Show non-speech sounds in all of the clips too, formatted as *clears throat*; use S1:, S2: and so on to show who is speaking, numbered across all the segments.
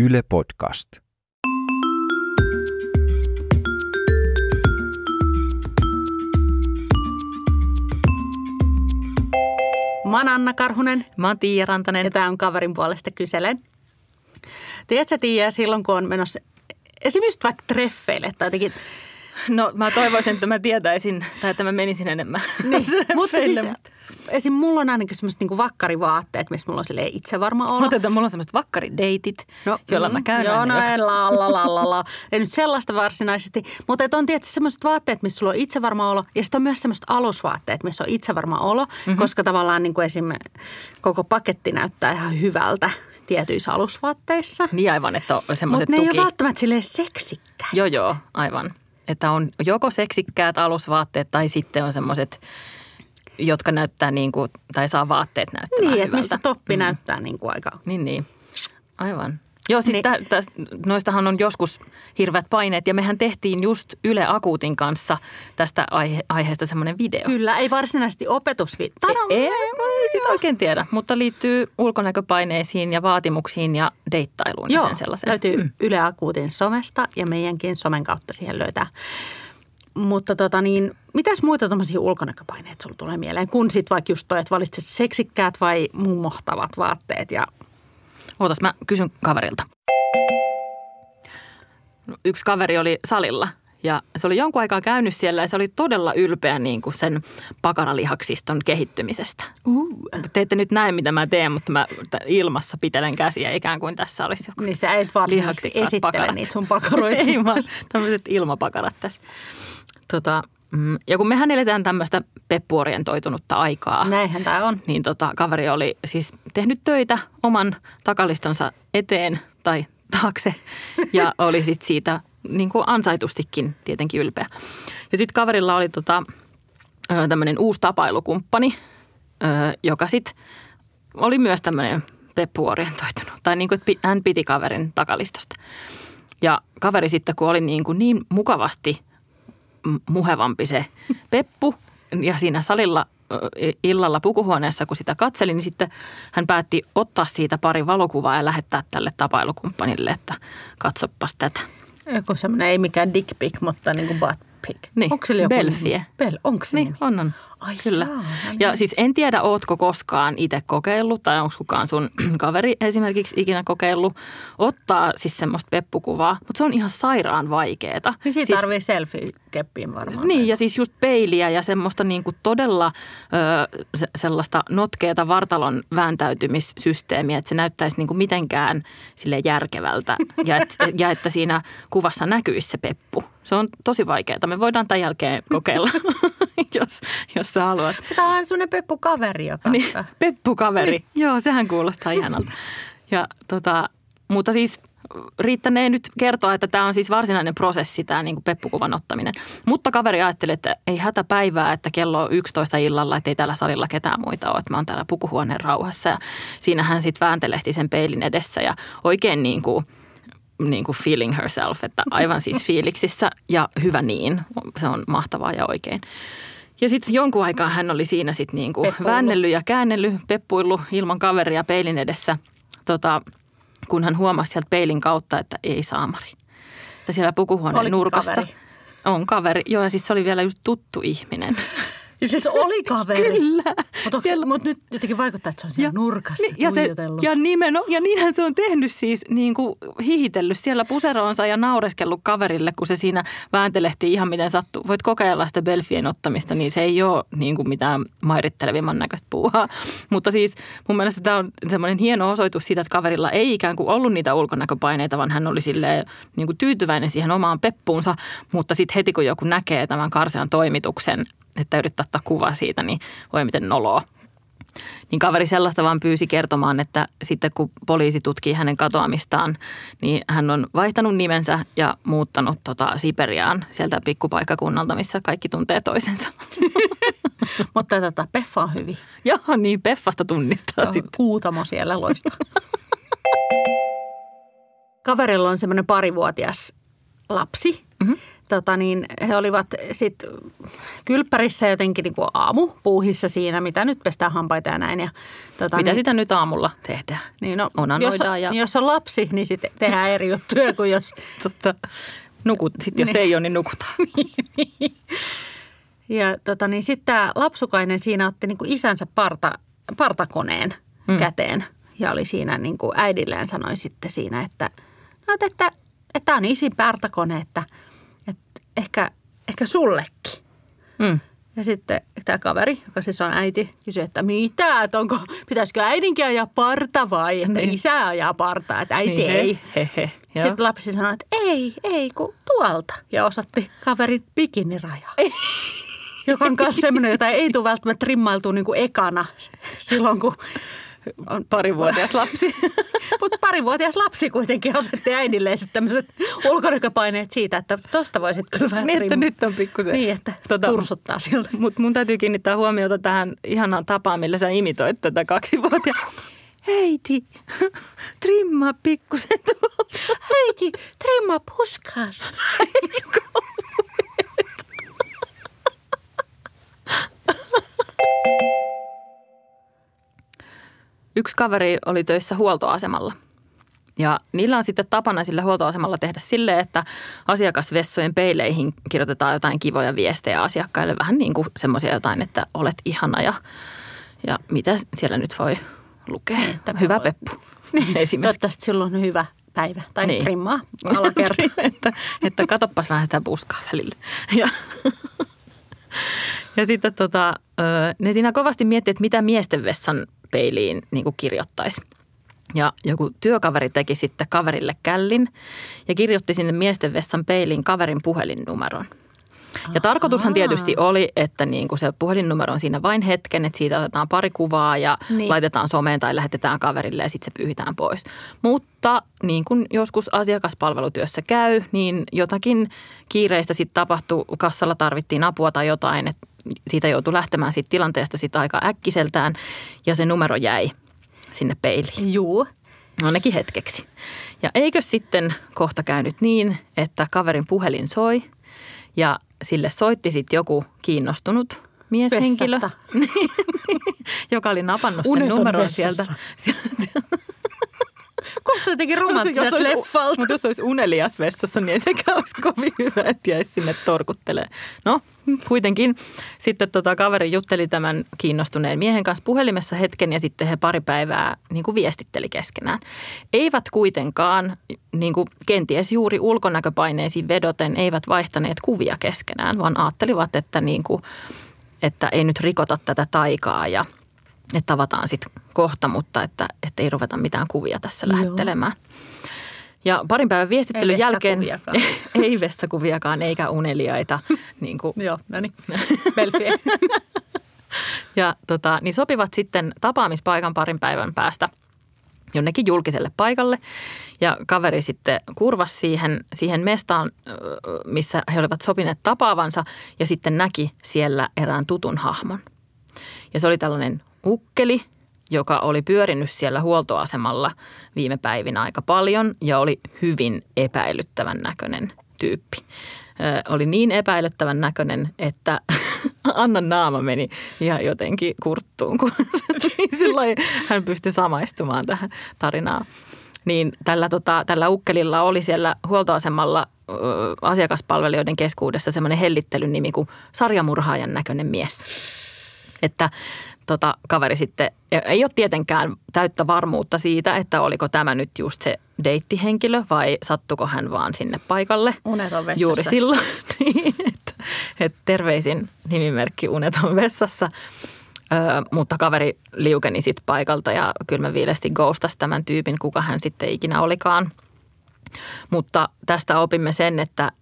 S1: Yle Podcast.
S2: Mä oon Anna Karhunen
S3: Mä oon Tiia Rantanen.
S2: ja tää on kaverin puolesta kyselen. Tiedätkö Tiia, silloin kun on menossa esimerkiksi vaikka treffeille tai jotenkin,
S3: No mä toivoisin, että mä tietäisin, tai että mä menisin enemmän.
S2: niin, *laughs* mutta siis esim. mulla on ainakin semmoiset niinku vakkarivaatteet, missä mulla on silleen itse varma olo.
S3: Mutta että mulla on semmoiset vakkarideitit, no, joilla mä käyn
S2: Joo, no ei la, la, la, la, la. *laughs* Ei nyt sellaista varsinaisesti. Mutta et on tietysti semmoiset vaatteet, missä sulla on itsevarma olo. Ja sitten on myös semmoiset alusvaatteet, missä on itsevarma olo.
S3: Mhm.
S2: Mm-hmm. Koska tavallaan niin kuin esim. koko paketti näyttää ihan hyvältä tietyissä alusvaatteissa.
S3: Niin aivan, että on semmoiset
S2: Mutta ne ei
S3: tuki.
S2: ole välttämättä silleen seksikkäitä.
S3: Joo, joo, aivan. Että on joko seksikkäät alusvaatteet tai sitten on semmoiset, jotka näyttää niin kuin, tai saa vaatteet näyttämään
S2: Niin, että
S3: hyvältä.
S2: missä toppi mm. näyttää niin kuin aika...
S3: Niin, niin. Aivan. Joo, siis
S2: Niin.
S3: tä, tä, noistahan on joskus hirveät paineet ja mehän tehtiin just Yle Akuutin kanssa tästä aihe, aiheesta semmoinen video.
S2: Kyllä, ei varsinaisesti opetusvi... Tai no,
S3: Ei, ei sit oikein tiedä, mutta liittyy ulkonäköpaineisiin ja vaatimuksiin ja deittailuun
S2: Joo,
S3: ja sen sellaiseen.
S2: löytyy mm. Yle Akuutin somesta ja meidänkin somen kautta siihen löytää. Mutta tota niin, mitäs muita tämmöisiä ulkonäköpaineita sulla tulee mieleen? Kun sit vaikka just toi, että valitset seksikkäät vai mummohtavat vaatteet ja
S3: Ootas, mä kysyn kaverilta. Yksi kaveri oli salilla ja se oli jonkun aikaa käynyt siellä ja se oli todella ylpeä niin kuin sen pakaralihaksiston kehittymisestä.
S2: uh.
S3: Te ette nyt näe, mitä mä teen, mutta mä ilmassa pitelen käsiä ikään kuin tässä olisi joku
S2: niin sä et
S3: lihaksikkaat
S2: esittele
S3: pakarat.
S2: niitä sun pakaroita. *laughs*
S3: Ei vaan tämmöiset ilmapakarat tässä. Tota, mm, ja kun mehän eletään tämmöistä peppuorientoitunutta aikaa,
S2: Näinhän tämä on.
S3: niin tota, kaveri oli siis tehnyt töitä oman takalistonsa eteen tai taakse *laughs* ja oli sitten siitä niin kuin ansaitustikin tietenkin ylpeä. Ja sitten kaverilla oli tota, tämmöinen uusi tapailukumppani, joka sitten oli myös tämmöinen peppuorientoitunut. Tai niin kuin, että hän piti kaverin takalistosta. Ja kaveri sitten, kun oli niin, kuin niin mukavasti muhevampi se peppu ja siinä salilla illalla pukuhuoneessa, kun sitä katseli, niin sitten hän päätti ottaa siitä pari valokuvaa ja lähettää tälle tapailukumppanille, että katsopas tätä.
S2: Joku semmoinen, ei mikään dick pic, mutta niin kuin butt pic.
S3: Niin,
S2: Onko sillä joku
S3: Belfie.
S2: Bel, onko se
S3: Niin,
S2: nimi?
S3: on, on.
S2: Ai
S3: Kyllä.
S2: jaa, no niin.
S3: Ja siis en tiedä, ootko koskaan itse kokeillut tai onko kukaan sun *clears throat* kaveri esimerkiksi ikinä kokeillut ottaa siis semmoista peppukuvaa, mutta se on ihan sairaan vaikeeta.
S2: Niin siitä
S3: siis,
S2: tarvii selfie-keppiin varmaan.
S3: Niin, ja siis just peiliä ja semmoista niin kuin todella ö, se, sellaista notkeata vartalon vääntäytymissysteemiä, että se näyttäisi niin kuin mitenkään sille järkevältä *laughs* ja, et, ja että siinä kuvassa näkyisi se peppu. Se on tosi vaikeaa. Me voidaan tämän jälkeen kokeilla, *laughs* *laughs* jos, jos sä haluat.
S2: Tämä on semmoinen peppu kaveri, joka...
S3: Niin, peppukaveri. Niin. Joo, sehän kuulostaa ihanalta. Ja tota, mutta siis riittänee nyt kertoa, että tämä on siis varsinainen prosessi, tämä niin peppukuvan ottaminen. Mutta kaveri ajatteli, että ei hätäpäivää, että kello on 11 illalla, että ei täällä salilla ketään muita ole, että mä oon täällä pukuhuoneen rauhassa. Ja siinä hän sitten vääntelehti sen peilin edessä ja oikein niin kuin, niin kuin feeling herself, että aivan siis *laughs* fiiliksissä ja hyvä niin. Se on mahtavaa ja oikein. Ja sitten jonkun aikaa hän oli siinä sitten niinku
S2: Peppuillut.
S3: väännellyt ja käännellyt, peppuillut ilman kaveria peilin edessä, tota, kun hän huomasi sieltä peilin kautta, että ei saamari. Että siellä pukuhuoneen
S2: Olikin
S3: nurkassa
S2: kaveri.
S3: on kaveri. Joo, ja siis se oli vielä just tuttu ihminen. *laughs*
S2: Ja siis oli kaveri.
S3: Kyllä.
S2: Mutta
S3: Siellä-
S2: mut nyt jotenkin vaikuttaa, että se on siellä nurkassa
S3: Niin, ja, se, ja, nimeno, ja niinhän se on tehnyt siis, niin kuin hihitellyt siellä puseroonsa ja naureskellut kaverille, kun se siinä vääntelehti ihan miten sattuu. Voit kokeilla sitä Belfien ottamista, niin se ei ole niin kuin mitään mairittelevimman näköistä puuhaa. *laughs* Mutta siis mun mielestä tämä on semmoinen hieno osoitus siitä, että kaverilla ei ikään kuin ollut niitä ulkonäköpaineita, vaan hän oli silleen niin kuin tyytyväinen siihen omaan peppuunsa. Mutta sitten heti kun joku näkee tämän karsean toimituksen, että yrittää ottaa kuva siitä, niin voi miten noloa. Niin kaveri sellaista vaan pyysi kertomaan, että sitten kun poliisi tutkii hänen katoamistaan, niin hän on vaihtanut nimensä ja muuttanut tota Siperiaan sieltä pikkupaikkakunnalta, missä kaikki tuntee toisensa. *laughs*
S2: Mutta tota, Peffa on hyvin. *laughs*
S3: Joo, niin Peffasta tunnistaa sitten.
S2: Kuutamo siellä loistaa. *laughs* Kaverilla on semmoinen parivuotias lapsi. Mm-hmm. Tota niin, he olivat sitten kylppärissä jotenkin niin kuin aamupuuhissa siinä, mitä nyt pestään hampaita ja näin. Ja,
S3: tota, mitä niin, sitä nyt aamulla tehdään?
S2: Niin no, jos, on, ja... jos on lapsi, niin sitten tehdään eri juttuja kuin jos... *laughs*
S3: Totta. Nukut, sitten jos niin. ei ole, niin nukutaan. *laughs* niin.
S2: Ja tota, niin sitten tämä lapsukainen siinä otti niin kuin isänsä parta, partakoneen mm. käteen ja oli siinä niin kuin äidilleen sanoi sitten siinä, että, no, että, että tämä on isin partakone, että, että ehkä, ehkä sullekin. Mm. Ja sitten tämä kaveri, joka siis on äiti, kysyi, että mitä, että onko, pitäisikö äidinkin ajaa parta vai että niin. isä ajaa parta, että äiti niin, ei. He, he, he. Sitten lapsi sanoi, että ei, ei, kun tuolta. Ja osatti kaverin bikinirajaa. *laughs* joka on myös semmoinen, jota ei tule välttämättä trimmailtua niin kuin ekana silloin, kun
S3: on parivuotias lapsi. *laughs*
S2: Mutta parivuotias lapsi kuitenkin asetti äidilleen sitten tämmöiset ulkonäköpaineet siitä, että tosta voisit kyllä vähän
S3: Niin, että nyt on pikkusen.
S2: Niin, että tota, tursuttaa siltä.
S3: Mutta mun täytyy kiinnittää huomiota tähän ihanaan tapaan, millä sä imitoit tätä kaksivuotia. Heiti, *laughs* trimmaa pikkusen tuolta.
S2: Heiti, trimmaa puskaas.
S3: Yksi kaveri oli töissä huoltoasemalla. Ja niillä on sitten tapana sillä huoltoasemalla tehdä sille, että asiakasvessojen peileihin kirjoitetaan jotain kivoja viestejä asiakkaille. Vähän niin kuin semmoisia jotain, että olet ihana ja, ja mitä siellä nyt voi lukea. Niin, hyvä voi. Peppu.
S2: Niin, Toivottavasti silloin on hyvä päivä tai niin. trimmaa alakerta. *laughs*
S3: että, että katoppas vähän sitä puskaa välillä. Ja, *laughs* ja sitten tota, ne siinä kovasti miettii, että mitä miesten vessan peiliin niin kuin kirjoittaisi. Ja joku työkaveri teki sitten kaverille källin ja kirjoitti sinne miesten vessan peiliin kaverin puhelinnumeron. Ja tarkoitushan tietysti oli, että niin kuin se puhelinnumero on siinä vain hetken, että siitä otetaan pari kuvaa ja niin. laitetaan someen tai lähetetään kaverille ja sitten se pyyhitään pois. Mutta niin kuin joskus asiakaspalvelutyössä käy, niin jotakin kiireistä sitten tapahtui, kassalla tarvittiin apua tai jotain, että siitä joutui lähtemään siitä tilanteesta sitten aika äkkiseltään ja se numero jäi sinne peiliin.
S2: Juu.
S3: Ainakin hetkeksi. Ja eikö sitten kohta käynyt niin, että kaverin puhelin soi ja sille soitti sitten joku kiinnostunut mieshenkilö, *laughs* joka oli napannut sen numeron sieltä. *laughs*
S2: Kuulostaa jotenkin romanttiselta leffalta.
S3: Mutta jos olisi unelias vessassa, niin ei sekään olisi kovin hyvä, että jäisi sinne torkuttelee. No, kuitenkin sitten tota, kaveri jutteli tämän kiinnostuneen miehen kanssa puhelimessa hetken ja sitten he pari päivää niin kuin viestitteli keskenään. Eivät kuitenkaan, niin kuin kenties juuri ulkonäköpaineisiin vedoten, eivät vaihtaneet kuvia keskenään, vaan ajattelivat, että, niin kuin, että ei nyt rikota tätä taikaa ja – että tavataan sitten kohta, mutta että, että ei ruveta mitään kuvia tässä Joo. lähettelemään. Ja parin päivän viestittelyn
S2: ei
S3: jälkeen *laughs* ei vessakuviakaan eikä uneliaita. *laughs*
S2: niin kuin. Joo, no niin. *laughs*
S3: ja tota, niin sopivat sitten tapaamispaikan parin päivän päästä jonnekin julkiselle paikalle. Ja kaveri sitten kurvasi siihen, siihen mestaan, missä he olivat sopineet tapaavansa ja sitten näki siellä erään tutun hahmon. Ja se oli tällainen ukkeli, joka oli pyörinyt siellä huoltoasemalla viime päivinä aika paljon ja oli hyvin epäilyttävän näköinen tyyppi. Ö, oli niin epäilyttävän näköinen, että *laughs* Annan naama meni ihan jotenkin kurttuun, kun *laughs* hän pystyi samaistumaan tähän tarinaan. Niin tällä, tota, tällä ukkelilla oli siellä huoltoasemalla ö, asiakaspalvelijoiden keskuudessa semmoinen hellittelyn nimi kuin sarjamurhaajan näköinen mies. Että tota, kaveri sitten, ei ole tietenkään täyttä varmuutta siitä, että oliko tämä nyt just se deittihenkilö vai sattuko hän vaan sinne paikalle.
S2: Uneton vessassa.
S3: Juuri silloin. *laughs* Niin, että, et terveisin nimimerkki Uneton vessassa. Ö, mutta kaveri liukeni sitten paikalta ja kylmä-viilesti ghostasi tämän tyypin, kuka hän sitten ikinä olikaan. Mutta tästä opimme sen, että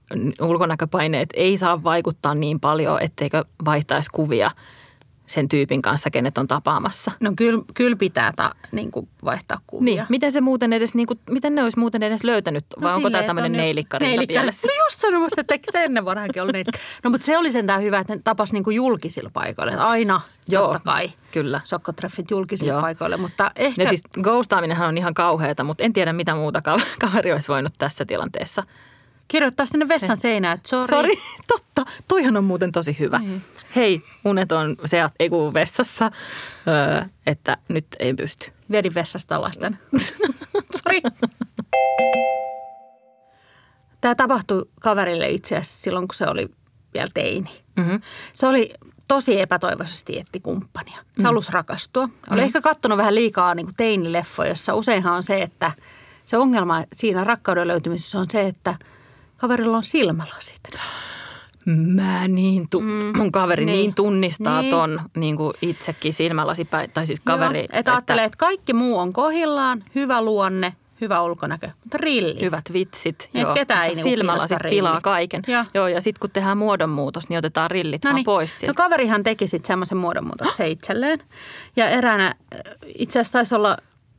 S3: ulkonäköpaineet ei saa vaikuttaa niin paljon, etteikö vaihtaisi kuvia – sen tyypin kanssa, kenet on tapaamassa.
S2: No kyllä, kyllä pitää ta, niin kuin vaihtaa kuvia.
S3: Niin, miten se muuten edes, niin kuin, miten ne olisi muuten edes löytänyt, no vai onko tämä tämmöinen neilikkari
S2: No just sanomassa, että se ennen vanhankin oli neilikkari. No mutta se oli sentään hyvä, että ne tapas niin kuin julkisilla paikoilla. Aina, Joo, totta kai.
S3: Kyllä.
S2: Sokkotreffit julkisille Joo. paikoille, mutta ehkä...
S3: Ja siis ghostaaminenhan on ihan kauheata, mutta en tiedä mitä muuta kaveri olisi voinut tässä tilanteessa
S2: Kirjoittaa sinne vessan seinään, että sorry.
S3: Sori, *laughs* totta. Toihan on muuten tosi hyvä.
S2: Niin.
S3: Hei, unet on se, ei kun vessassa, öö, että nyt ei pysty.
S2: Vedin vessasta lasten. *laughs* Sori. Tämä tapahtui kaverille itse asiassa silloin, kun se oli vielä teini.
S3: Mm-hmm.
S2: Se oli tosi epätoivoisesti etti kumppania. Se mm. halusi rakastua. Oli mm. ehkä katsonut vähän liikaa niin kuin teinileffoja, jossa useinhan on se, että se ongelma siinä rakkauden löytymisessä on se, että kaverilla on silmälasit.
S3: Mä niin, tu-
S2: Mm,
S3: mun kaveri niin,
S2: niin.
S3: tunnistaa
S2: Niin.
S3: ton niin kuin itsekin silmälasipäin, tai siis kaveri.
S2: Joo, että ajattelee, että kaikki muu on kohillaan, hyvä luonne, hyvä ulkonäkö, mutta rillit.
S3: Hyvät vitsit.
S2: Niin, että ketään ei niinku
S3: Silmälasit pilaa kaiken.
S2: Joo.
S3: Joo, ja sitten kun tehdään muodonmuutos, niin otetaan rillit
S2: No
S3: vaan pois
S2: No
S3: siltä.
S2: kaverihan teki sitten semmoisen muodonmuutoksen itselleen. Ja eräänä, äh, itse asiassa taisi olla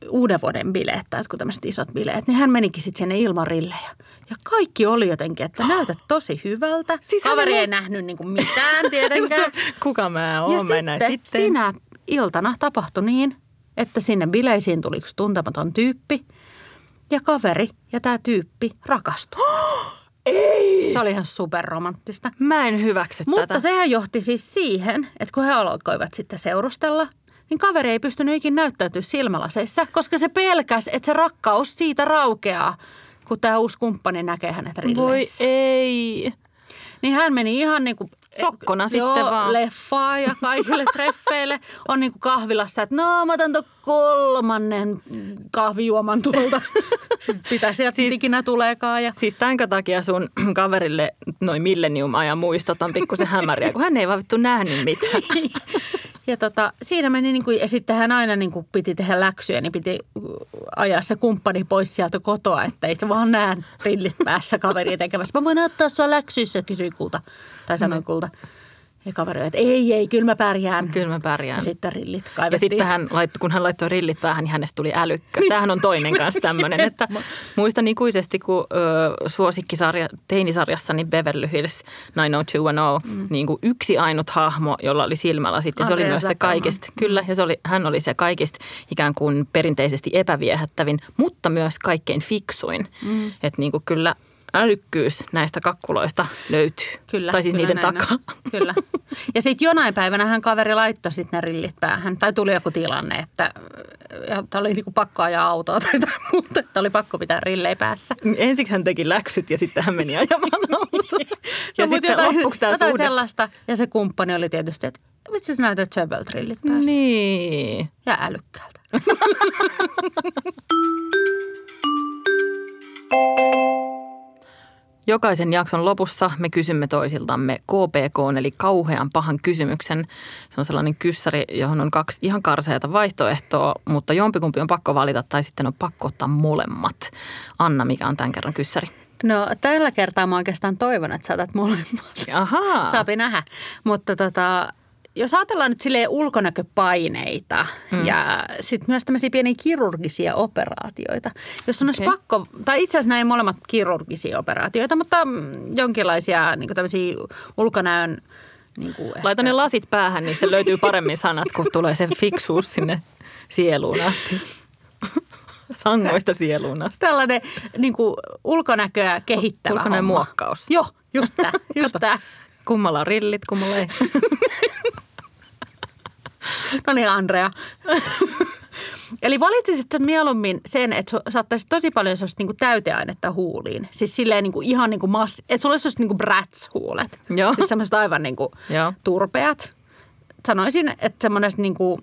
S2: uuden vuoden bileet tai jotkut tämmöiset isot bileet, niin hän menikin sitten sinne ilman rillejä. Ja kaikki oli jotenkin, että näytät tosi hyvältä.
S3: Siis
S2: Kaveri ei nähnyt niinku mitään tietenkään. *laughs*
S3: Kuka mä
S2: ja
S3: oon? Mä en näe
S2: sitten,
S3: sitten.
S2: sinä iltana tapahtui niin, että sinne bileisiin tuli yksi tuntematon tyyppi. Ja kaveri ja tämä tyyppi rakastui. *gasps* Ei! Se oli ihan superromanttista.
S3: Mä en hyväksy
S2: Mutta
S3: tätä.
S2: sehän johti siis siihen, että kun he alkoivat sitten seurustella, niin kaveri ei pystynyt ikin näyttäytyä silmälaseissa, koska se pelkäs, että se rakkaus siitä raukeaa, kun tämä uusi kumppani näkee hänet
S3: Voi
S2: rilleissä.
S3: ei.
S2: Niin hän meni ihan niin kuin...
S3: Sokkona
S2: joo,
S3: sitten vaan.
S2: leffaa ja kaikille treffeille. On niin kuin kahvilassa, että no mä otan tuon kolmannen kahvijuoman tuolta. *laughs* Mitä sieltä siis, ikinä tuleekaan. Ja...
S3: Siis tämänkö takia sun *clears throat* kaverille noin millennium-ajan muistot on pikkusen hämäriä, kun hän ei vaan vittu nähnyt mitään. *laughs*
S2: Ja tota, siinä meni, niin kuin, ja sitten hän aina niin kuin piti tehdä läksyjä, niin piti uh, ajaa se kumppani pois sieltä kotoa, että ei se vaan näe rillit päässä kaveria tekemässä. Mä voin ottaa sua läksyissä, kysyi kulta, tai sanoi kulta. Ja kaveri, että ei, ei, kyllä mä pärjään.
S3: Kyllä mä pärjään.
S2: Ja sitten rillit
S3: Ja
S2: kaivettiin.
S3: sitten hän laittoi, kun hän laittoi rillit päähän, niin hänestä tuli älykkö. Tämähän on toinen kanssa tämmöinen, että muistan ikuisesti, kun ö, suosikkisarja, teinisarjassani Beverly Hills 90210, mm. niin kuin yksi ainut hahmo, jolla oli silmälasit. Ja se oli myös se kaikista, kyllä, ja se oli, hän oli se kaikista ikään kuin perinteisesti epäviehättävin, mutta myös kaikkein fiksuin. Mm. Että niin kuin kyllä älykkyys näistä kakkuloista löytyy.
S2: Kyllä,
S3: tai siis
S2: kyllä
S3: niiden takaa.
S2: On. *laughs* Kyllä. Ja sitten jonain päivänä hän kaveri laittoi sitten ne rillit päähän. Tai tuli joku tilanne, että ja oli niinku pakko ajaa autoa tai jotain muuta. Että oli pakko pitää rillejä päässä.
S3: Ensiksi hän teki läksyt ja sitten hän meni ajamaan *laughs* autoa. Ja
S2: No,
S3: sitten
S2: jotain,
S3: loppuksi tämä
S2: jotain sellaista. Ja se kumppani oli tietysti, että vitsi sä näytät söpöltä rillit päässä.
S3: Niin.
S2: Ja älykkäältä. *laughs*
S3: Jokaisen jakson lopussa me kysymme toisiltamme KPK, eli kauhean pahan kysymyksen. Se on sellainen kyssäri, johon on kaksi ihan karseata vaihtoehtoa, mutta jompikumpi on pakko valita tai sitten on pakko ottaa molemmat. Anna, mikä on tämän kerran kyssäri?
S2: No tällä kertaa mä oikeastaan toivon, että saatat molemmat.
S3: Ahaa. *laughs*
S2: Saapi nähdä. Mutta tota, jos ajatellaan nyt silleen ulkonäköpaineita mm. ja sitten myös tämmöisiä pieniä kirurgisia operaatioita. Jos on okay.
S3: Okei.
S2: pakko, tai itse asiassa ei molemmat kirurgisia operaatioita, mutta mm, jonkinlaisia niin tämmöisiä ulkonäön niin kuin
S3: Laita ne lasit päähän, niin sitten löytyy paremmin sanat, kun tulee se fiksuus sinne sieluun asti. Sangoista sieluun asti.
S2: Tällainen niin kuin ulkonäköä kehittävä
S3: Ulkonäön
S2: homma.
S3: muokkaus.
S2: Joo, just tämä. Just tää.
S3: Kummalla on rillit, kummalla ei. *laughs*
S2: No niin, Andrea. Eli valitsisit sä mieluummin sen, että saattaisit tosi paljon sellaista niinku täyteainetta huuliin. Siis silleen niinku ihan niinku massi, että sulla olisi sellaiset niinku brats-huulet.
S3: Joo.
S2: Siis semmoiset aivan niinku
S3: Joo.
S2: turpeat. Sanoisin, että semmoinen niinku,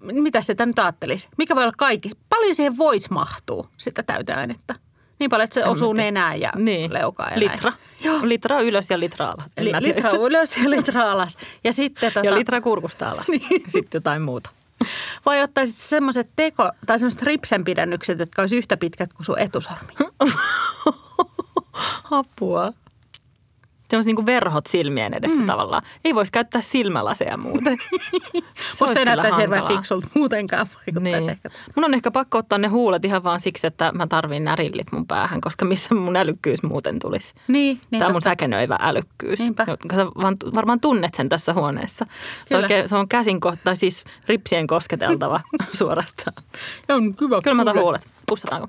S2: mitä sitä nyt ajattelisi? Mikä voi olla kaikki? Paljon siihen voisi mahtua sitä täyteainetta. Niin paljon, että se
S3: En
S2: osuu
S3: tiedä.
S2: nenään ja
S3: Niin.
S2: leukaan. ja.
S3: Litra.
S2: Joo.
S3: Litra ylös ja litra alas. En
S2: Li, litra ylös ja litra alas. Ja sitten tota,
S3: Ja litra kurkusta alas. *laughs* Niin. Sitten jotain muuta.
S2: Vai ottaisit semmoiset teko, tai semmoiset ripsenpidennykset, jotka olisi yhtä pitkät kuin sun etusormi. *laughs*
S3: Apua. Se on niin kuin verhot silmien edessä mm. tavallaan. Ei voisi käyttää silmälaseja muuten. *laughs* Se
S2: Musta
S3: olisi
S2: ei näyttäisi hirveän fiksulta muutenkaan
S3: Niin.
S2: ehkä.
S3: Mun on ehkä pakko ottaa ne huulet ihan vaan siksi, että mä tarvin nämä rillit mun päähän, koska missä mun älykkyys muuten tulisi.
S2: Niin, niin
S3: Tämä on mun säkenöivä älykkyys.
S2: Niinpä.
S3: Sä vaan, varmaan tunnet sen tässä huoneessa. Se, oikein, se on käsin, ko- tai siis ripsien kosketeltava *laughs* suorastaan.
S2: On hyvä.
S3: Kyllä mä otan huulet. Pussataanko?